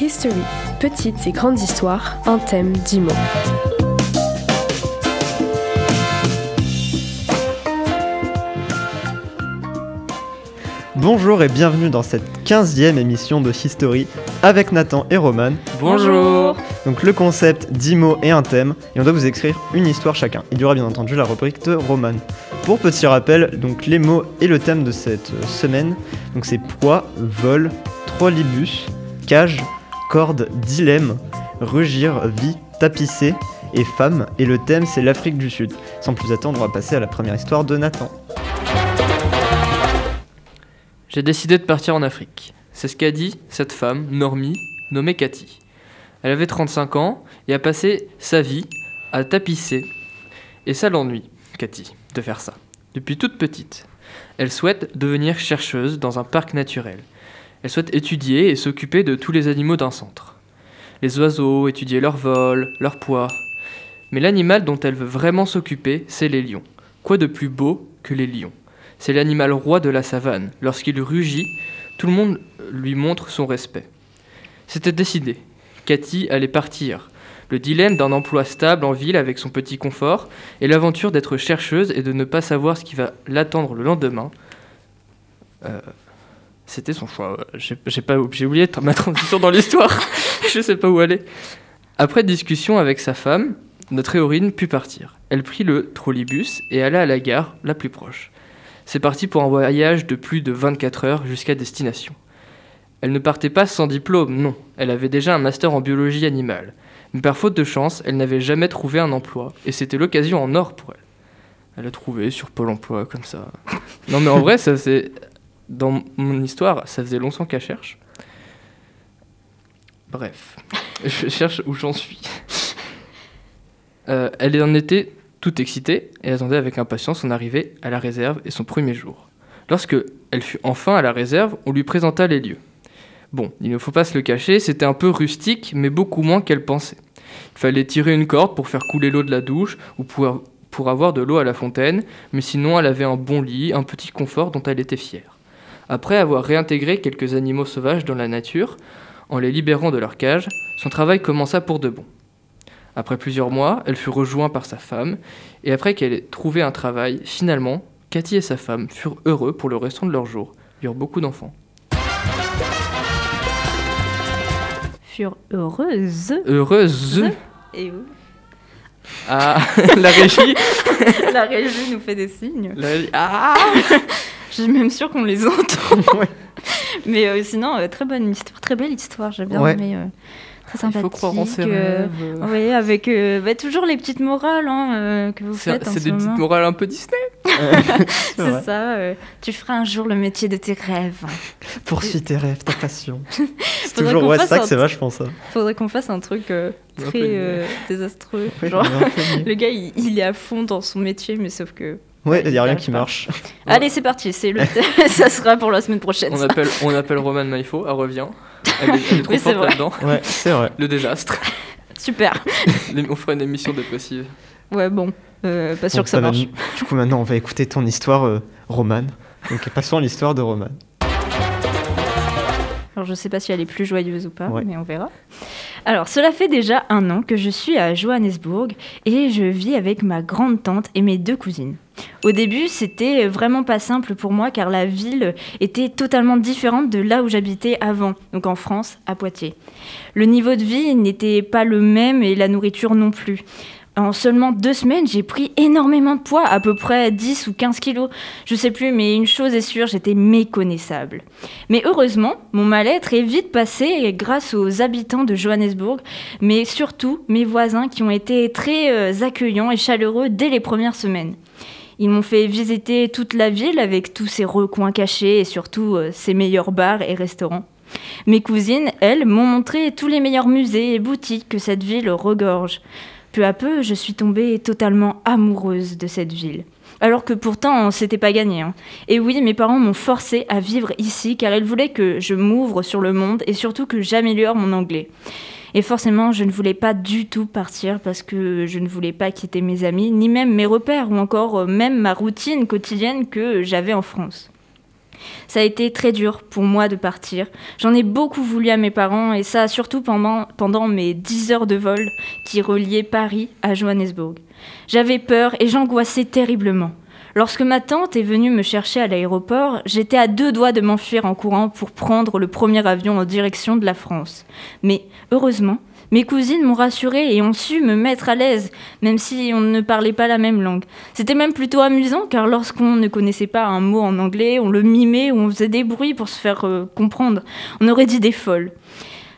History, petites et grandes histoires, un thème, dix mots. Bonjour et bienvenue dans cette 15e émission de History avec Nathan et Roman. Bonjour Donc le concept 10 mots et un thème et on doit vous écrire une histoire chacun. Il y aura bien entendu la rubrique de Roman. Pour petit rappel, donc les mots et le thème de cette euh, semaine, donc c'est poids, vol, trolleybus, cage, corde, dilemme, rugir, vie, tapisser et femme et le thème c'est l'Afrique du Sud. Sans plus attendre, on va passer à la première histoire de Nathan. J'ai décidé de partir en Afrique. C'est ce qu'a dit cette femme, Normie, nommée Cathy. Elle avait 35 ans et a passé sa vie à tapisser. Et ça l'ennuie, Cathy, de faire ça. Depuis toute petite. Elle souhaite devenir chercheuse dans un parc naturel. Elle souhaite étudier et s'occuper de tous les animaux d'un centre. Les oiseaux, étudier leur vol, leur poids. Mais l'animal dont elle veut vraiment s'occuper, c'est les lions. Quoi de plus beau que les lions? C'est l'animal roi de la savane. Lorsqu'il rugit, tout le monde lui montre son respect. C'était décidé. Cathy allait partir. Le dilemme d'un emploi stable en ville avec son petit confort et l'aventure d'être chercheuse et de ne pas savoir ce qui va l'attendre le lendemain. Euh, c'était son choix. J'ai pas, j'ai oublié ma transition dans l'histoire. Je sais pas où aller. Après discussion avec sa femme, notre héroïne put partir. Elle prit le trolleybus et alla à la gare la plus proche. C'est parti pour un voyage de plus de 24 heures jusqu'à destination. Elle ne partait pas sans diplôme, non, elle avait déjà un master en biologie animale. Mais par faute de chance, elle n'avait jamais trouvé un emploi, et c'était l'occasion en or pour elle. Elle a trouvé sur Pôle emploi, comme ça. Non mais en vrai, ça c'est... Dans mon histoire, ça faisait longtemps qu'elle cherche. Bref, je cherche où j'en suis. Euh, elle en était toute excitée et attendait avec impatience son arrivée à la réserve et son premier jour. Lorsque elle fut enfin à la réserve, on lui présenta les lieux. Bon, il ne faut pas se le cacher, c'était un peu rustique, mais beaucoup moins qu'elle pensait. Il fallait tirer une corde pour faire couler l'eau de la douche ou pour, pour avoir de l'eau à la fontaine, mais sinon elle avait un bon lit, un petit confort dont elle était fière. Après avoir réintégré quelques animaux sauvages dans la nature, en les libérant de leur cage, son travail commença pour de bon. Après plusieurs mois, elle fut rejointe par sa femme, et après qu'elle ait trouvé un travail, finalement, Cathy et sa femme furent heureux pour le restant de leur jour. Ils eurent beaucoup d'enfants. Furent heureuses. Heureuses Et où? Ah, la régie La régie nous fait des signes. La régie- Ah Je suis même sûre qu'on les entend. Ouais. Mais euh, sinon, euh, très bonne histoire, très belle histoire, j'ai bien Ouais. aimé. euh, très Il sympathique. faut croire en ses euh, rêves. Oui, avec euh, bah, toujours les petites morales hein, euh, que vous C'est faites c'est ce des petites morales un peu Disney. C'est ça. euh, tu feras un jour le métier de tes rêves. Poursuis tes rêves, ta passion. C'est toujours ouais, ça que c'est vachement ça. Faudrait qu'on fasse un truc euh, très euh, désastreux. Genre, le gars, il, il est à fond dans son métier, mais sauf que. Ouais, il il y a rien qui marche. Allez, c'est parti. C'est le. ça sera pour la semaine prochaine. On ça. appelle, on appelle Roman Maifo, elle revient. Elle est, elle est trop Oui, c'est forte vrai. là-dedans. Ouais, c'est vrai. Le désastre. Super. On fera une émission dépressive. Ouais, bon. euh, pas sûr que ça va- marche. Du coup, maintenant, on va écouter ton histoire, euh, Roman. Donc, passons à l'histoire de Roman. Alors, je sais pas si elle est plus joyeuse ou pas, Ouais. mais on verra. Alors, cela fait déjà un an que je suis à Johannesburg et je vis avec ma grande tante et mes deux cousines. Au début, c'était vraiment pas simple pour moi car la ville était totalement différente de là où j'habitais avant, donc en France, à Poitiers. Le niveau de vie n'était pas le même et la nourriture non plus. En seulement deux semaines, j'ai pris énormément de poids, à peu près 10 ou 15 kilos. Je sais plus, mais une chose est sûre, j'étais méconnaissable. Mais heureusement, mon mal-être est vite passé grâce aux habitants de Johannesburg, mais surtout mes voisins qui ont été très euh, accueillants et chaleureux dès les premières semaines. Ils m'ont fait visiter toute la ville avec tous ses recoins cachés et surtout euh, ses meilleurs bars et restaurants. Mes cousines, elles, m'ont montré tous les meilleurs musées et boutiques que cette ville regorge. Peu à peu, je suis tombée totalement amoureuse de cette ville. Alors que pourtant, c'était pas gagné. hein. Et oui, mes parents m'ont forcé à vivre ici car ils voulaient que je m'ouvre sur le monde et surtout que j'améliore mon anglais. Et forcément, je ne voulais pas du tout partir parce que je ne voulais pas quitter mes amis, ni même mes repères, ou encore euh, même ma routine quotidienne que j'avais en France. Ça a été très dur pour moi de partir. J'en ai beaucoup voulu à mes parents et ça surtout pendant, mes 10 heures de vol qui reliaient Paris à Johannesburg. J'avais peur et j'angoissais terriblement. Lorsque ma tante est venue me chercher à l'aéroport, j'étais à deux doigts de m'enfuir en courant pour prendre le premier avion en direction de la France. Mais heureusement, mes cousines m'ont rassurée et ont su me mettre à l'aise, même si on ne parlait pas la même langue. C'était même plutôt amusant car lorsqu'on ne connaissait pas un mot en anglais, on le mimait ou on faisait des bruits pour se faire euh, comprendre. On aurait dit des folles.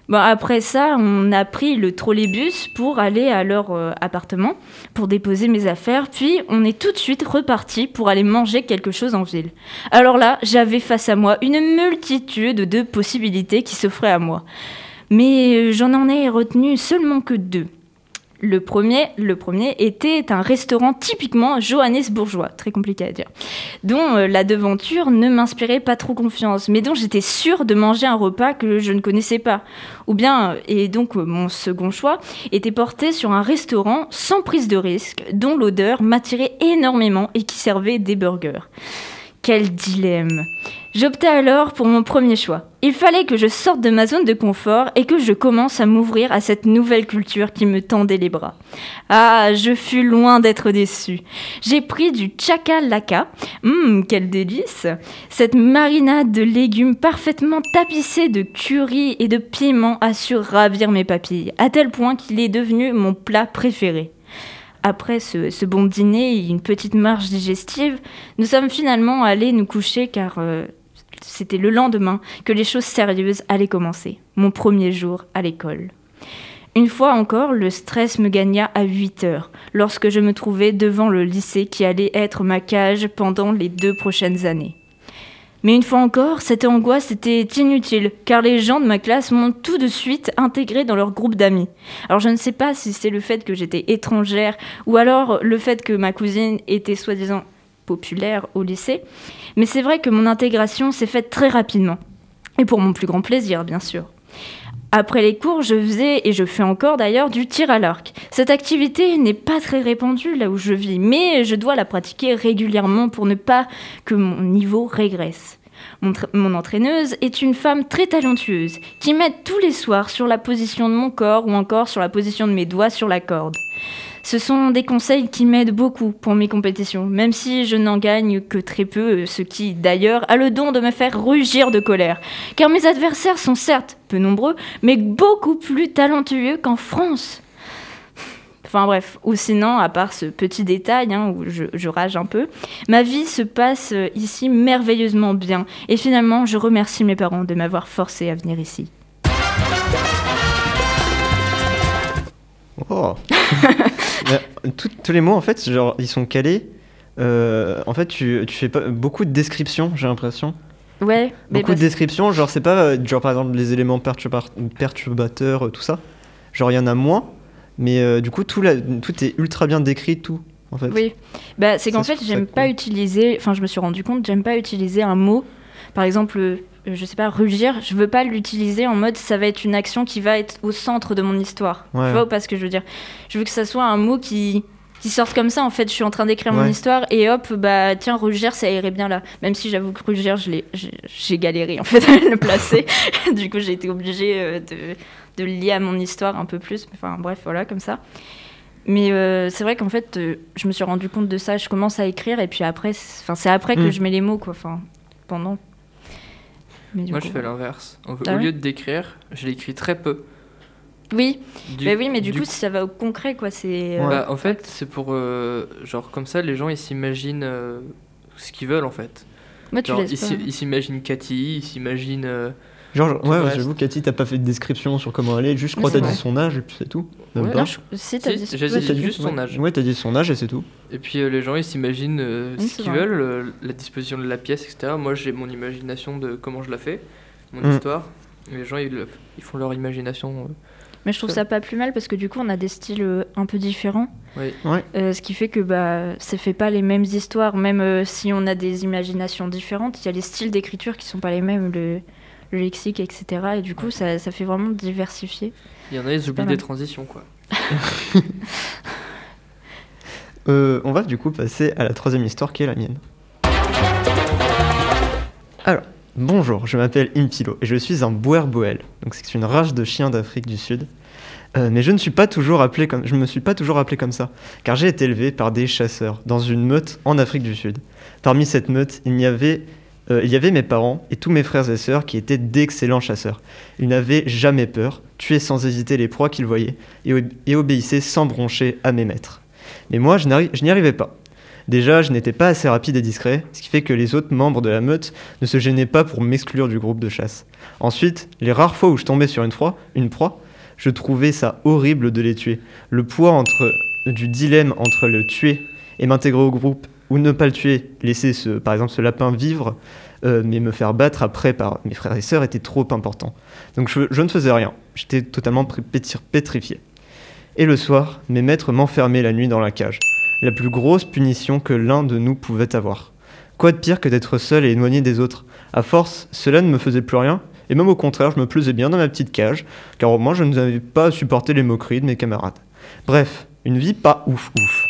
Bon, après ça, on a pris le trolleybus pour aller à leur euh, appartement, pour déposer mes affaires, puis on est tout de suite reparti pour aller manger quelque chose en ville. Alors là, j'avais face à moi une multitude de possibilités qui s'offraient à moi. Mais euh, j'en en ai retenu seulement que deux. Le premier, le premier était un restaurant typiquement johannesbourgeois, très compliqué à dire, dont euh, la devanture ne m'inspirait pas trop confiance, mais dont j'étais sûre de manger un repas que je ne connaissais pas. Ou bien, euh, et donc euh, mon second choix, était porté sur un restaurant sans prise de risque, dont l'odeur m'attirait énormément et qui servait des burgers. Quel dilemme J'optais alors pour mon premier choix. Il fallait que je sorte de ma zone de confort et que je commence à m'ouvrir à cette nouvelle culture qui me tendait les bras. Ah, je fus loin d'être déçue. J'ai pris du chakalaka. Hum, quel délice Cette marinade de légumes parfaitement tapissée de curry et de piment a su ravir mes papilles, à tel point qu'il est devenu mon plat préféré après ce, bon dîner et une petite marche digestive, nous sommes finalement allés nous coucher car euh, c'était le lendemain que les choses sérieuses allaient commencer, mon premier jour à l'école. Une fois encore, le stress me gagna à 8 heures, lorsque je me trouvais devant le lycée qui allait être ma cage pendant les deux prochaines années. Mais une fois encore, cette angoisse était inutile, car les gens de ma classe m'ont tout de suite intégré dans leur groupe d'amis. Alors je ne sais pas si c'est le fait que j'étais étrangère, ou alors le fait que ma cousine était soi-disant populaire au lycée, mais c'est vrai que mon intégration s'est faite très rapidement. Et pour mon plus grand plaisir, bien sûr. Après les cours, je faisais, et je fais encore d'ailleurs, du tir à l'arc. Cette activité n'est pas très répandue là où je vis, mais je dois la pratiquer régulièrement pour ne pas que mon niveau régresse. Mon, entraîneuse est une femme très talentueuse qui m'aide tous les soirs sur la position de mon corps ou encore sur la position de mes doigts sur la corde. Ce sont des conseils qui m'aident beaucoup pour mes compétitions, même si je n'en gagne que très peu, ce qui d'ailleurs a le don de me faire rugir de colère. Car mes adversaires sont certes peu nombreux, mais beaucoup plus talentueux qu'en France. Enfin bref, ou sinon, à part ce petit détail hein, où je, je, rage un peu, ma vie se passe ici merveilleusement bien. Et finalement, je remercie mes parents de m'avoir forcé à venir ici. Oh. Tout, tous les mots, en fait, genre, ils sont calés. Euh, en fait, tu, tu, fais pas beaucoup de descriptions, j'ai l'impression. Ouais. Beaucoup de descriptions, genre, c'est pas, euh, genre, par exemple, les éléments perturba perturbateurs, tout ça. Genre, il y en a moins, mais euh, du coup, tout, la, tout est ultra bien décrit, tout. En fait. Oui, bah, c'est qu'en fait, j'aime pas cool. utiliser, enfin, je me suis rendu compte, j'aime pas utiliser un mot, par exemple, je sais pas, rugir, je veux pas l'utiliser en mode ça va être une action qui va être au centre de mon histoire. Ouais. Tu vois ou pas ce que je veux dire? Je veux que ça soit un mot qui, qui sorte comme ça. En fait, je suis en train d'écrire Ouais. mon histoire et hop, bah tiens, rugir, ça irait bien là. Même si j'avoue que j'ai j'ai galéré en fait à le placer. du coup, j'ai été obligée euh, de, de le lier à mon histoire un peu plus. Enfin, bref, voilà, comme ça. Mais euh, c'est vrai qu'en fait, euh, je me suis rendu compte de ça. Je commence à écrire et puis après, c'est- enfin, c'est après que Mm. je mets les mots, quoi. Enfin, pendant. Mais du Moi, coup, je fais l'inverse. Au, Ah au ouais lieu de décrire, je l'écris très peu. Oui, Du- bah oui, mais du, coup, coup, ça va au concret, quoi. C'est. euh, bah, en fait, c'est pour. euh, genre, comme ça, les gens, ils s'imaginent euh, ce qu'ils veulent, en fait. Moi, tu Genre, laisses ils pas. s'i- ils s'imaginent Cathy, ils s'imaginent. Genre, ouais, ouais, j'avoue, Cathy, t'as pas fait de description sur comment elle est, juste je crois t'as dit son âge et puis c'est tout. Même Ouais, pas. Non, je- si, t'as Si, dit. juste son âge. Ouais, t'as dit son âge et c'est tout. Et puis euh, les gens ils s'imaginent euh, Oui, ce qu'ils veulent, euh, la disposition de la pièce, etc. Moi j'ai mon imagination de comment je la fais, mon Mm. histoire. Et les gens ils, font leur imagination. euh. Mais je trouve ça pas plus mal parce que du coup, on a des styles un peu différents. Oui. Euh, ce qui fait que bah, ça fait pas les mêmes histoires, même euh, si on a des imaginations différentes. Il y a les styles d'écriture qui sont pas les mêmes, le, le lexique, etc. Et du coup, ça, ça fait vraiment diversifier. Il y en a ils oublient des transitions quoi. Euh, on va du coup passer à la troisième histoire qui est la mienne. Bonjour, je m'appelle Impilo et je suis un Boer-Boel. Donc c'est une race de chiens d'Afrique du Sud. Euh, mais je ne suis pas toujours appelé comme, je me suis pas toujours appelé comme ça, car j'ai été élevé par des chasseurs dans une meute en Afrique du Sud. Parmi cette meute, il y avait, euh, il y avait mes parents et tous mes frères et sœurs qui étaient d'excellents chasseurs. Ils n'avaient jamais peur, tuaient sans hésiter les proies qu'ils voyaient et, et obéissaient sans broncher à mes maîtres. Mais moi, je n'y arrivais pas. Déjà, je n'étais pas assez rapide et discret, ce qui fait que les autres membres de la meute ne se gênaient pas pour m'exclure du groupe de chasse. Ensuite, les rares fois où je tombais sur une proie, une proie, je trouvais ça horrible de les tuer. Le poids entre, du dilemme entre le tuer et m'intégrer au groupe ou ne pas le tuer, laisser par exemple ce lapin vivre, euh, mais me faire battre après par mes frères et sœurs était trop important. Donc je, ne faisais rien. J'étais totalement pétrifié. Et le soir, mes maîtres m'enfermaient la nuit dans la cage. La plus grosse punition que l'un de nous pouvait avoir. Quoi de pire que d'être seul et éloigné des autres? À force, cela ne me faisait plus rien, et même au contraire, je me plaisais bien dans ma petite cage, car au moins je n'avais pas supporter les moqueries de mes camarades. Bref, une vie pas ouf ouf.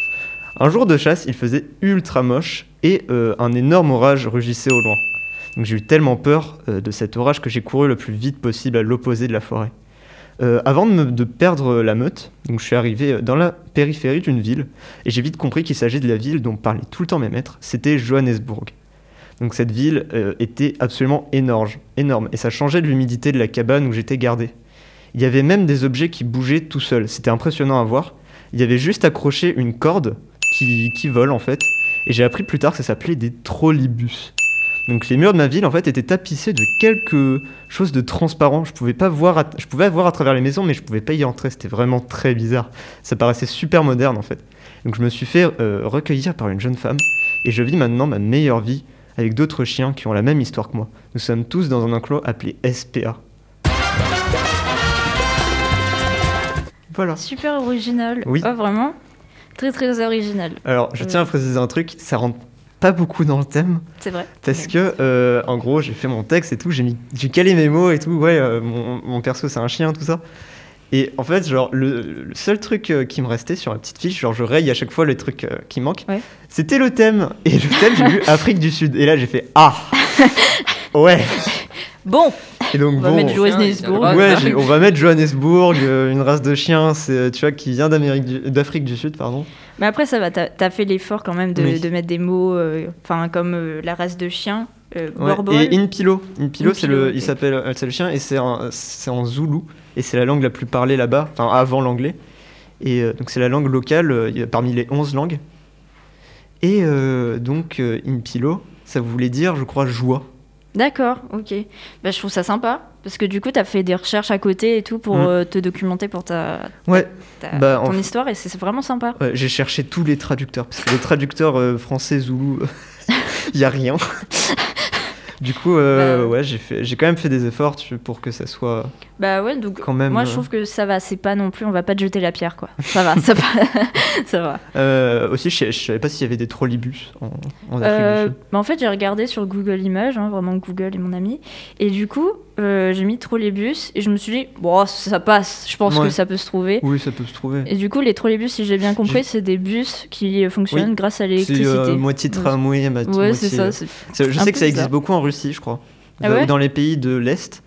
Un jour de chasse, il faisait ultra moche, et euh, un énorme orage rugissait au loin. Donc j'ai eu tellement peur euh, de cet orage que j'ai couru le plus vite possible à l'opposé de la forêt. Euh, avant de, perdre la meute, donc je suis arrivé dans la périphérie d'une ville, et j'ai vite compris qu'il s'agit de la ville dont parlaient tout le temps mes maîtres, c'était Johannesburg. Donc cette ville était absolument énorme, énorme, et ça changeait de l'humidité de la cabane où j'étais gardé. Il y avait même des objets qui bougeaient tout seuls, c'était impressionnant à voir. Il y avait juste accroché une corde qui, qui vole en fait, et j'ai appris plus tard que ça s'appelait des trolleybus. Donc les murs de ma ville en fait étaient tapissés de quelque chose de transparent. Je pouvais pas voir, à- je pouvais voir à travers les maisons, mais je pouvais pas y entrer. C'était vraiment très bizarre. Ça paraissait super moderne en fait. Donc je me suis fait euh, recueillir par une jeune femme et je vis maintenant ma meilleure vie avec d'autres chiens qui ont la même histoire que moi. Nous sommes tous dans un enclos appelé SPA. Voilà. Super original. Oui. Oh, vraiment Très très original. Alors je tiens à préciser un truc, ça rentre pas beaucoup dans le thème. C'est vrai. Parce que, euh, en gros, j'ai fait mon texte et tout, j'ai mis, j'ai calé mes mots et tout. Ouais, euh, mon, mon perso c'est un chien, tout ça. Et en fait, genre, le, le seul truc euh, qui me restait sur la petite fiche, genre, je raye à chaque fois les trucs qui manquent, Ouais. c'était le thème. Et le thème, j'ai vu Afrique du Sud. Et là, j'ai fait Ah Ouais Bon, Et donc, on va bon. mettre Johannesburg. Ouais, on va mettre Johannesburg, une race de chiens, c'est, tu vois, qui vient d'Amérique du- d'Afrique du Sud, pardon. Mais après, ça va, t'as as fait l'effort quand même de, Oui. de mettre des mots, euh, enfin, comme euh, la race de chien, euh, Ouais. Et Inpilo, Inpilo, c'est le, il s'appelle, c'est le chien et c'est en, c'est en zoulou et c'est la langue la plus parlée là-bas, enfin avant l'anglais. Et euh, donc c'est la langue locale euh, parmi les 11 langues. Et euh, donc euh, Inpilo, ça voulait dire, je crois, joie. D'accord, ok. Bah, je trouve ça sympa, parce que du coup, t'as fait des recherches à côté et tout pour Mm. euh, te documenter pour ta, Ouais, ta- Bah, ton histoire, et c'est vraiment sympa. ouais, j'ai cherché tous les traducteurs parce que les traducteurs euh, français zoulou, il y a rien. Du coup, euh, Bah. ouais, j'ai fait, j'ai quand même fait des efforts tu- pour que ça soit Bah ouais, donc quand même. moi je euh, trouve que ça va, c'est pas non plus, on va pas te jeter la pierre quoi. Ça va, ça va. ça va. euh, aussi, je, je savais pas s'il y avait des trolleybus en, en Afrique du Sud. bah, en fait, j'ai regardé sur Google Images, hein, vraiment Google est mon ami, et du coup, euh, j'ai mis trolleybus et je me suis dit, bon, ça passe, je pense Ouais. que ça peut se trouver. Oui, ça peut se trouver. Et du coup, les trolleybus, si j'ai bien compris, c'est des bus qui fonctionnent Oui. grâce à C'est l'électricité. euh, moitié tramway, ouais, moitié. c'est ça. euh, c'est- c'est- Je sais que ça existe beaucoup en Russie, je crois. Ah ouais? Dans les pays de l'Est.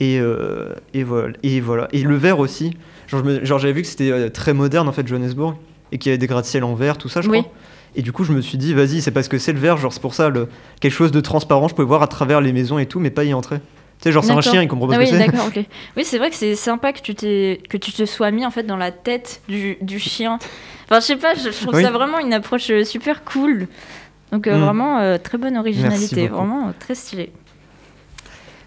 Et, euh, et, voilà. et voilà. Et le verre aussi. Genre, j'avais vu que c'était très moderne en fait, Johannesburg. Et qu'il y avait des gratte-ciel en verre, tout ça, je Oui. crois. Et du coup, je me suis dit, vas-y, c'est parce que c'est le verre. Genre, c'est pour ça, le... quelque chose de transparent, je pouvais voir à travers les maisons et tout, mais pas y entrer. Tu sais, genre, c'est un chien, il comprend pas Ah ce oui, que c'est. d'accord, ok. Oui, c'est vrai que c'est sympa que tu, t'es- que tu te sois mis en fait dans la tête du, du chien. Enfin, je sais pas, je, je trouve Oui. ça vraiment une approche euh, super cool. Donc, euh, Mm. vraiment, euh, très bonne originalité, vraiment euh, très stylé.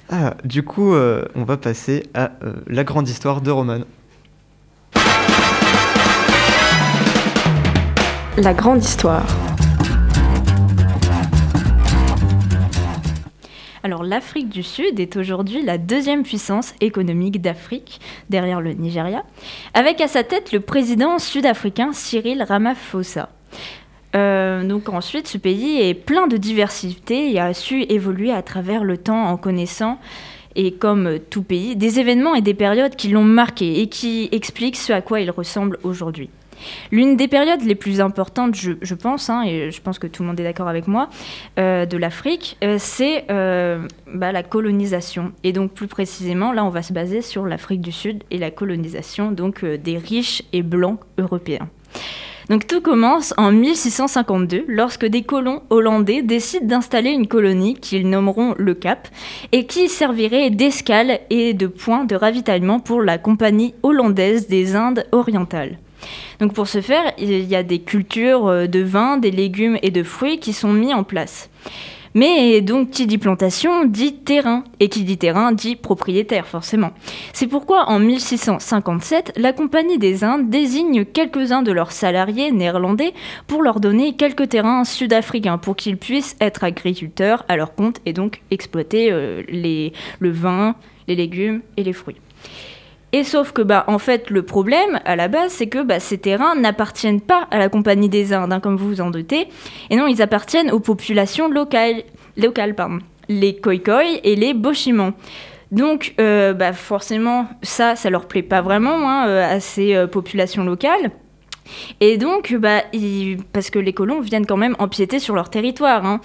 Ah, du coup, euh, on va passer à euh, la grande histoire de Roman. La grande histoire. Alors, l'Afrique du Sud est aujourd'hui la deuxième puissance économique d'Afrique, derrière le Nigeria, avec à sa tête le président sud-africain Cyril Ramaphosa. Euh, donc ensuite, ce pays est plein de diversité et a su évoluer à travers le temps en connaissant, et comme tout pays, des événements et des périodes qui l'ont marqué et qui expliquent ce à quoi il ressemble aujourd'hui. L'une des périodes les plus importantes, je, pense, hein, et je pense que tout le monde est d'accord avec moi, euh, de l'Afrique, euh, c'est euh, bah, la colonisation. Et donc plus précisément, là, on va se baser sur l'Afrique du Sud et la colonisation donc des riches et blancs européens. Donc tout commence en 1652 lorsque des colons hollandais décident d'installer une colonie qu'ils nommeront le Cap et qui servirait d'escale et de point de ravitaillement pour la compagnie hollandaise des Indes orientales. Donc pour ce faire, il y a des cultures euh, de vin, des légumes et de fruits qui sont mis en place. Mais donc qui dit plantation dit terrain, et qui dit terrain dit propriétaire forcément. C'est pourquoi en 1657, la Compagnie des Indes désigne quelques-uns de leurs salariés néerlandais pour leur donner quelques terrains sud-africains pour qu'ils puissent être agriculteurs à leur compte et donc exploiter euh, les, le vin, les légumes et les fruits. Et sauf que, bah, en fait, le problème à la base, c'est que bah, ces terrains n'appartiennent pas à la Compagnie des Indes, hein, comme vous vous en doutez. Et non, ils appartiennent aux populations locales, pardon, les Khoikhoi et les Bochimans. Donc, euh, bah, forcément, ça, ça leur plaît pas vraiment hein, euh, à ces euh, populations locales. Et donc, bah, parce que les colons viennent quand même empiéter sur leur territoire. hein.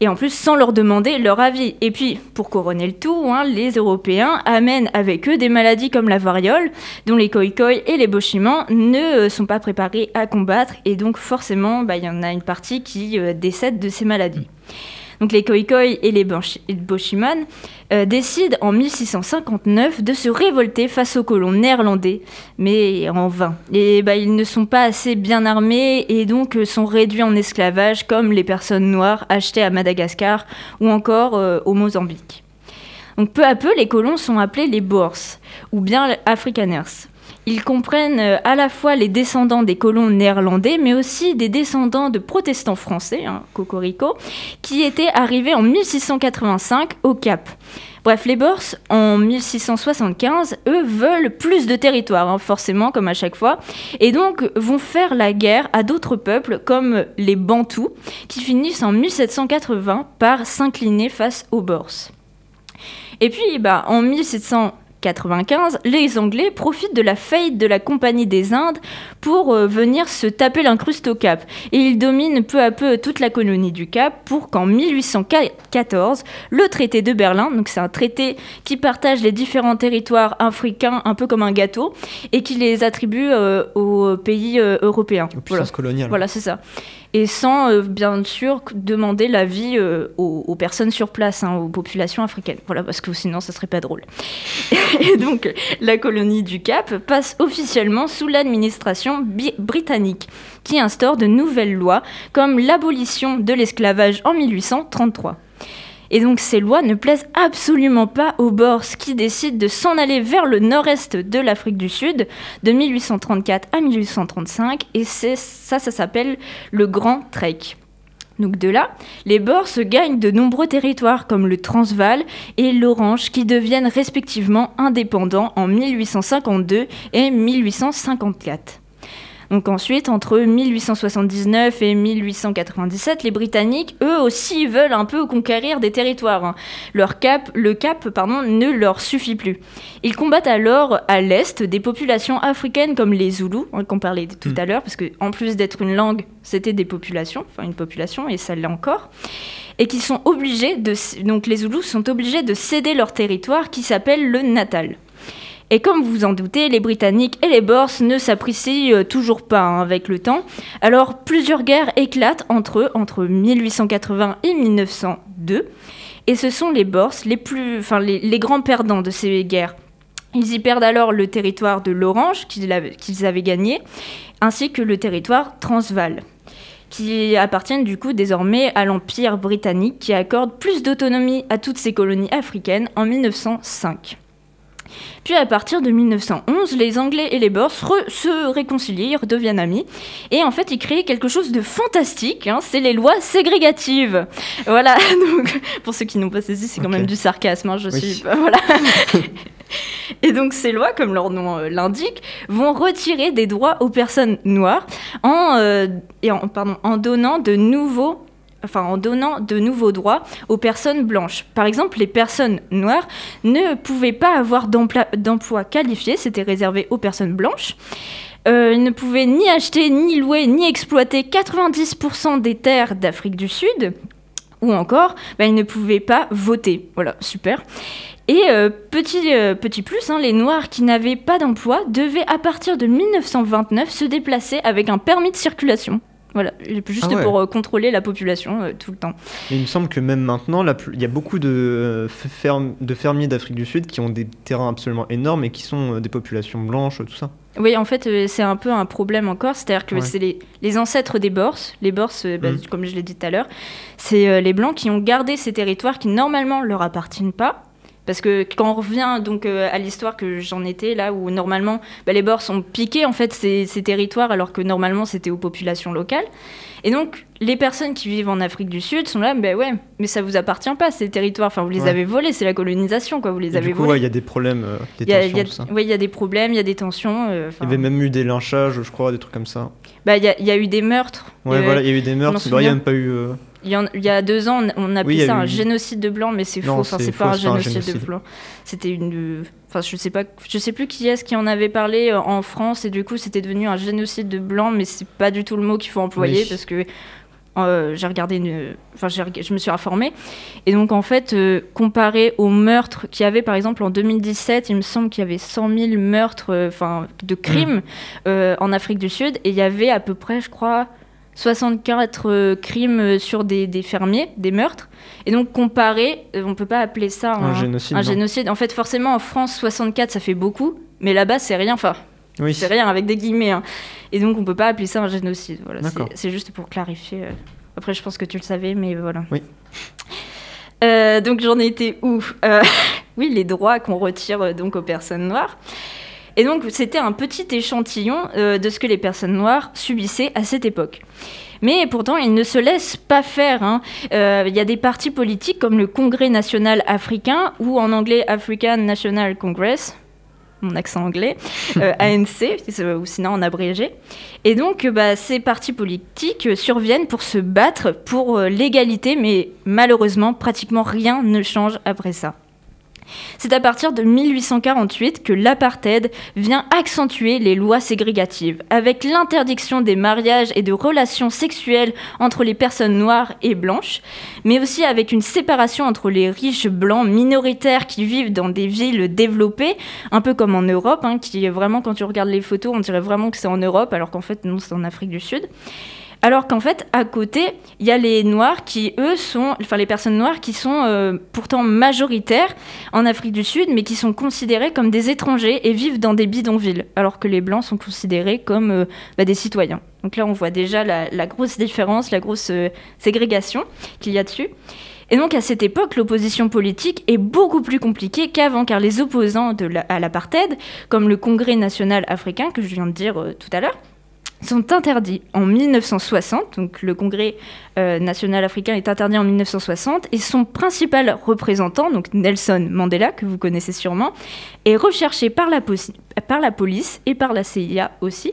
Et en plus, sans leur demander leur avis. Et puis, pour couronner le tout, hein, les Européens amènent avec eux des maladies comme la variole, dont les Khoikhoi et les Bochimans ne euh, sont pas préparés à combattre. Et donc, forcément, bah, il y en a une partie qui euh, décède de ces maladies. Donc les Khoikhoi et les Bochiman euh, décident en 1659 de se révolter face aux colons néerlandais, mais en vain. Et bah, ils ne sont pas assez bien armés et donc euh, sont réduits en esclavage comme les personnes noires achetées à Madagascar ou encore euh, au Mozambique. Donc peu à peu, les colons sont appelés les Boers ou bien Afrikaners. Ils comprennent euh, à la fois les descendants des colons néerlandais, mais aussi des descendants de protestants français, hein, Cocorico, qui étaient arrivés en 1685 au Cap. Bref, les Boers, en 1675, eux veulent plus de territoire, hein, forcément, comme à chaque fois, et donc vont faire la guerre à d'autres peuples comme les Bantous, qui finissent en 1780 par s'incliner face aux Boers. Et puis, bah, en 1795, les Anglais profitent de la faillite de la Compagnie des Indes pour euh, venir se taper l'incruste au Cap. Et ils dominent peu à peu toute la colonie du Cap pour qu'en 1814, le traité de Berlin, donc c'est un traité qui partage les différents territoires africains un peu comme un gâteau et qui les attribue euh, aux pays euh, européens. Aux Voilà. puissances coloniales. Voilà, c'est ça. Et sans, euh, bien sûr, demander l'avis euh, aux, personnes sur place, hein, aux populations africaines. Voilà, parce que sinon, ça serait pas drôle. Et donc, la colonie du Cap passe officiellement sous l'administration britannique, qui instaure de nouvelles lois, comme l'abolition de l'esclavage en 1833. Et donc ces lois ne plaisent absolument pas aux Boers qui décident de s'en aller vers le nord-est de l'Afrique du Sud de 1834 à 1835 et c'est ça ça s'appelle le Grand Trek. Donc de là, les Boers gagnent de nombreux territoires comme le Transvaal et l'Orange qui deviennent respectivement indépendants en 1852 et 1854. Donc ensuite, entre 1879 et 1897, les Britanniques, eux aussi, veulent un peu conquérir des territoires. hein. Leur cap, le cap pardon, ne leur suffit plus. Ils combattent alors à l'est des populations africaines comme les Zoulous, hein, qu'on parlait tout à l'heure, parce que en plus d'être une langue, c'était des populations, enfin une population, et ça l'est encore, et qui sont obligés de, donc les Zoulous sont obligés de céder leur territoire qui s'appelle le Natal. Et comme vous en doutez, les Britanniques et les Boers ne s'apprécient euh, toujours pas hein, avec le temps. Alors plusieurs guerres éclatent entre eux entre 1880 et 1902. Et ce sont les Boers les, plus, les, grands perdants de ces guerres. Ils y perdent alors le territoire de l'Orange qu'ils avaient, gagné, ainsi que le territoire Transvaal qui appartiennent du coup désormais à l'Empire britannique qui accorde plus d'autonomie à toutes ces colonies africaines en 1905. Puis à partir de 1911, les Anglais et les Boers re- se réconcilient, ils redeviennent amis. Et en fait, ils créent quelque chose de fantastique, hein, c'est les lois ségrégatives. Voilà, donc pour ceux qui n'ont pas saisi, c'est quand même du sarcasme, hein, je Oui. suis... Voilà. Et donc ces lois, comme leur nom euh, l'indique, vont retirer des droits aux personnes noires en, euh, et en, pardon, en donnant de nouveaux enfin en donnant de nouveaux droits aux personnes blanches. Par exemple, les personnes noires ne pouvaient pas avoir d'emploi qualifié, c'était réservé aux personnes blanches. Euh, ils ne pouvaient ni acheter, ni louer, ni exploiter 90% des terres d'Afrique du Sud. Ou encore, bah, ils ne pouvaient pas voter. Voilà, super. Et euh, petit, euh, petit plus, hein, les Noirs qui n'avaient pas d'emploi devaient à partir de 1929 se déplacer avec un permis de circulation. Voilà, juste Ah ouais. pour euh, contrôler la population euh, tout le temps. Mais il me semble que même maintenant, il y a beaucoup de, euh, ferm- de fermiers d'Afrique du Sud qui ont des terrains absolument énormes et qui sont des populations blanches, tout ça. Oui, en fait, c'est un peu un problème encore. C'est-à-dire que Ouais. c'est les, les ancêtres des Borses. Les Borses, bah, Mm. comme je l'ai dit tout à l'heure, c'est les Blancs qui ont gardé ces territoires qui normalement leur appartiennent pas. Parce que quand on revient donc euh, à l'histoire que j'en étais là où normalement bah, les Borses ont piqué en fait ces, ces territoires alors que normalement c'était aux populations locales. Et donc les personnes qui vivent en Afrique du Sud sont là, ben ouais, mais ça vous appartient pas ces territoires. Enfin vous les Ouais. avez volés, c'est la colonisation quoi, vous les Et avez du coup, volés. ouais, il y a des problèmes, euh, des Il y a- tensions, il y a- il y des problèmes, il y a des tensions. euh, Il y avait même eu des lynchages, je crois, des trucs comme ça. bah, il y, a- il y a eu des meurtres. Ouais, Euh, voilà, il y a eu des meurtres, vrai, il n'y a même pas eu. Il y, en- il y a deux ans, on, Oui, appelait a ça eu- un génocide de blancs, mais c'est faux. Enfin, c'est pas un génocide, de blancs. C'était une. Enfin, je sais pas, je sais plus qui est-ce qui en avait parlé euh, en France et du coup, c'était devenu un génocide de blancs, mais c'est pas du tout le mot qu'il faut employer Oui. parce que. euh, j'ai regardé une... enfin je me suis informée et donc en fait euh, comparé aux meurtres qu'il y avait par exemple en 2017 il me semble qu'il y avait 100 000 meurtres euh, enfin de crimes euh, en Afrique du Sud et il y avait à peu près je crois 64 euh, crimes euh, sur des, des fermiers, des meurtres. Et donc, comparé, euh, on peut pas appeler ça Un génocide, un non. génocide. En fait, forcément, en France, 64, ça fait beaucoup. Mais là-bas, c'est rien. Enfin, Oui, c'est rien avec des guillemets. hein. Et donc, on peut pas appeler ça un génocide. Voilà, c'est- juste pour clarifier. Après, je pense que tu le savais, mais voilà. Oui. Euh, donc, j'en étais où Euh, Oui, les droits qu'on retire donc aux personnes noires. Et donc, c'était un petit échantillon euh, de ce que les personnes noires subissaient à cette époque. Mais pourtant, ils ne se laissent pas faire. hein. Euh, Il y a des partis politiques comme le Congrès national africain ou en anglais African National Congress, mon accent anglais, euh, ANC, c'est- ou sinon en abrégé. Et donc, euh, bah, ces partis politiques euh, surviennent pour se battre pour euh, l'égalité, mais malheureusement, pratiquement rien ne change après ça. C'est à partir de 1848 que l'apartheid vient accentuer les lois ségrégatives, avec l'interdiction des mariages et de relations sexuelles entre les personnes noires et blanches, mais aussi avec une séparation entre les riches blancs minoritaires qui vivent dans des villes développées, un peu comme en Europe, hein, qui est vraiment, quand tu regardes les photos, on dirait vraiment que c'est en Europe, alors qu'en fait, non, c'est en Afrique du Sud. Alors qu'en fait, à côté, il y a les Noirs qui, eux, sont, enfin les personnes noires qui sont euh, pourtant majoritaires en Afrique du Sud, mais qui sont considérés comme des étrangers et vivent dans des bidonvilles, alors que les Blancs sont considérés comme euh, bah, des citoyens. Donc là, on voit déjà la, grosse différence, la grosse euh, ségrégation qu'il y a dessus. Et donc à cette époque, l'opposition politique est beaucoup plus compliquée qu'avant, car les opposants à l'apartheid, comme le Congrès national africain que je viens de dire tout à l'heure, sont interdits en 1960. Donc le Congrès euh, national africain est interdit en 1960 et son principal représentant, donc Nelson Mandela, que vous connaissez sûrement, est recherché par la, police et par la CIA aussi.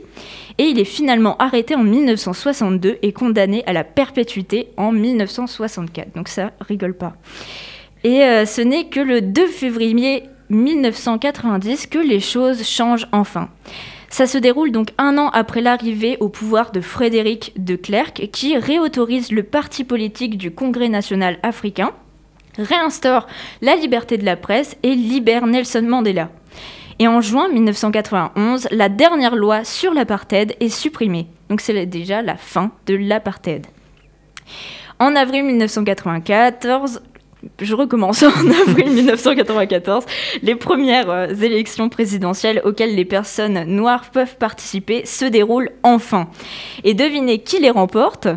Et il est finalement arrêté en 1962 et condamné à la perpétuité en 1964. Donc ça rigole pas. Et euh, ce n'est que le 2 février 1990 que les choses changent enfin. Ça se déroule donc un an après l'arrivée au pouvoir de Frédéric de Klerk, qui réautorise le parti politique du Congrès national africain, réinstaure la liberté de la presse et libère Nelson Mandela. Et en juin 1991, la dernière loi sur l'apartheid est supprimée. Donc c'est déjà la fin de l'apartheid. En avril 1994, je recommence en avril 1994, les premières euh, élections présidentielles auxquelles les personnes noires peuvent participer se déroulent enfin. Et devinez qui les remporte?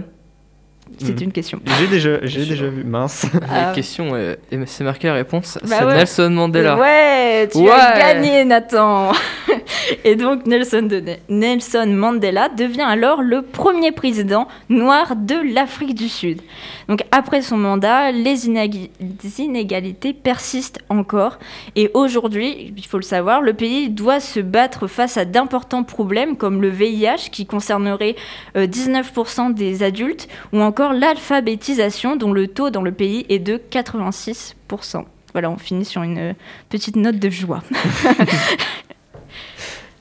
C'est Mhm. une question. J'ai déjà, j'ai déjà vu, mince. Ah. La question, est- et c'est marqué la réponse, Bah c'est ouais. Nelson Mandela. Ouais, tu Ouais. as gagné Nathan. Et donc Nelson, de- Nelson Mandela devient alors le premier président noir de l'Afrique du Sud. Donc après son mandat, les les inégalités persistent encore. Et aujourd'hui, il faut le savoir, le pays doit se battre face à d'importants problèmes comme le VIH qui concernerait euh, 19% des adultes ou encore l'alphabétisation dont le taux dans le pays est de 86%. Voilà, on finit sur une euh, petite note de joie.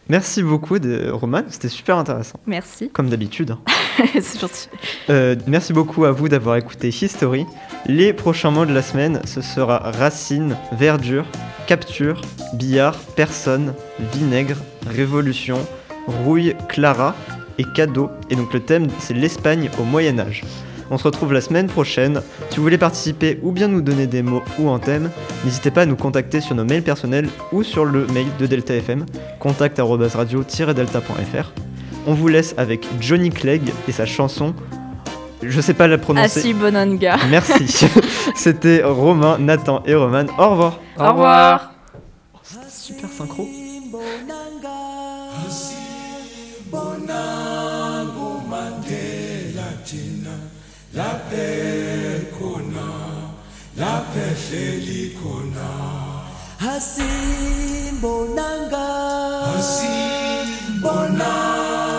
Merci beaucoup, de, Roman. C'était super intéressant, Merci. comme d'habitude. C'est gentil. Euh, merci beaucoup à vous d'avoir écouté History. Les prochains mots de la semaine, ce sera racine, verdure, capture, billard, personne, vinaigre, révolution, rouille, Clara et cadeau. Et donc le thème, c'est l'Espagne au Moyen Âge. On se retrouve la semaine prochaine. Si vous voulez participer ou bien nous donner des mots ou un thème, n'hésitez pas à nous contacter sur nos mails personnels ou sur le mail de Delta FM, contact@radio-delta.fr. On vous laisse avec Johnny Clegg et sa chanson. Je sais pas la prononcer. Assis Bonanga. Merci. C'était Romain, Nathan et Roman. Au revoir. Au revoir. Super synchro. la lapha hasi bonanga, asimbonanga asimbonanga